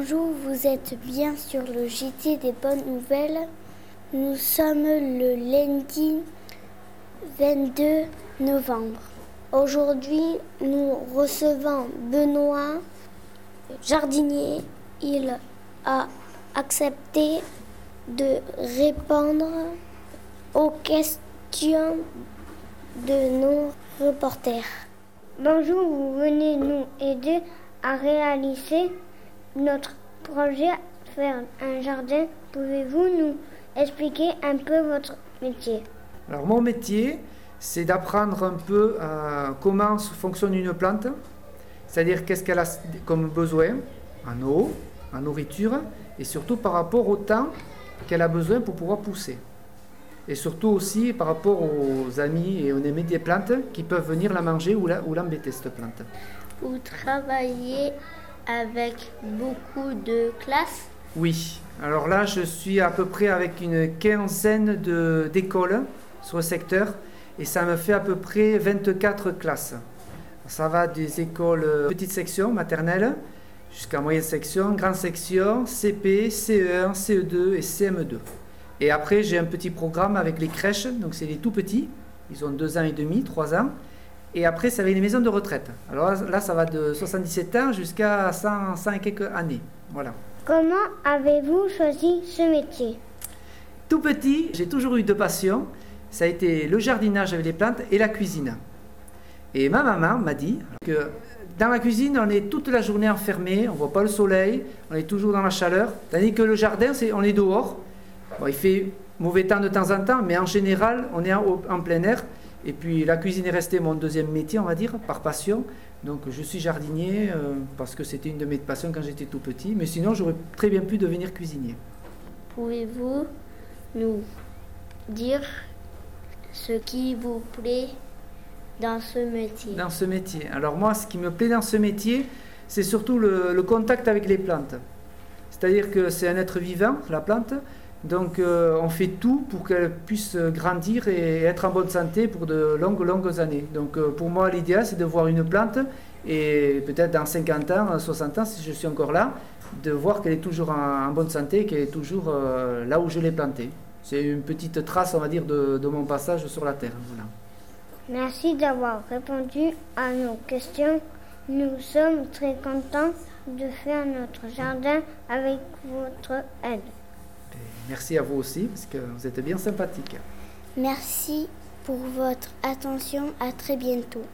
Bonjour, vous êtes bien sur le JT des bonnes nouvelles. Nous sommes le lundi 22 novembre. Aujourd'hui, nous recevons Benoît, jardinier. Il a accepté de répondre aux questions de nos reporters. Bonjour, vous venez nous aider à réaliser notre projet faire un jardin. Pouvez-vous nous expliquer un peu votre métier? Alors mon métier, c'est d'apprendre un peu euh, comment fonctionne une plante, c'est-à-dire qu'est-ce qu'elle a comme besoin en eau, en nourriture, et surtout par rapport au temps qu'elle a besoin pour pouvoir pousser. Et surtout aussi par rapport aux amis et aux amis des plantes qui peuvent venir la manger ou l'embêter, cette plante. Vous travaillez avec beaucoup de classes Oui. Alors là, je suis à peu près avec une quinzaine d'écoles sur le secteur et ça me fait à peu près 24 classes. Ça va des écoles euh, petites sections maternelles jusqu'à moyenne section, grande section, CP, CE1, CE2 et CM2. Et après, j'ai un petit programme avec les crèches, donc c'est les tout petits, ils ont deux ans et demi, trois ans. Et après, ça va les maisons de retraite. Alors là, ça va de 77 ans jusqu'à 100, 100 et quelques années. Voilà. Comment avez-vous choisi ce métier? Tout petit, j'ai toujours eu deux passions ça a été le jardinage avec les plantes et la cuisine. Et ma maman m'a dit que dans la cuisine, on est toute la journée enfermé, on ne voit pas le soleil, on est toujours dans la chaleur, tandis que le jardin, c'est, on est dehors. il fait mauvais temps de temps en temps, mais en général, on est en, plein air. Et puis la cuisine est restée mon deuxième métier, on va dire, par passion. Donc je suis jardinier euh, parce que c'était une de mes passions quand j'étais tout petit, mais sinon j'aurais très bien pu devenir cuisinier. Pouvez-vous nous dire ce qui vous plaît dans ce métier? Dans ce métier. Alors moi, ce qui me plaît dans ce métier, c'est surtout le, contact avec les plantes. C'est-à-dire que c'est un être vivant, la plante. Donc euh, on fait tout pour qu'elle puisse grandir et être en bonne santé pour de longues, longues années. Donc euh, pour moi, l'idéal, c'est de voir une plante et peut-être dans 50 ans, 60 ans, si je suis encore là, de voir qu'elle est toujours en, bonne santé, qu'elle est toujours euh, là où je l'ai plantée. C'est une petite trace, on va dire, de, mon passage sur la Terre. Merci d'avoir répondu à nos questions. Nous sommes très contents de faire notre jardin avec votre aide. Merci à vous aussi, parce que vous êtes bien sympathique. Merci pour votre attention. À très bientôt.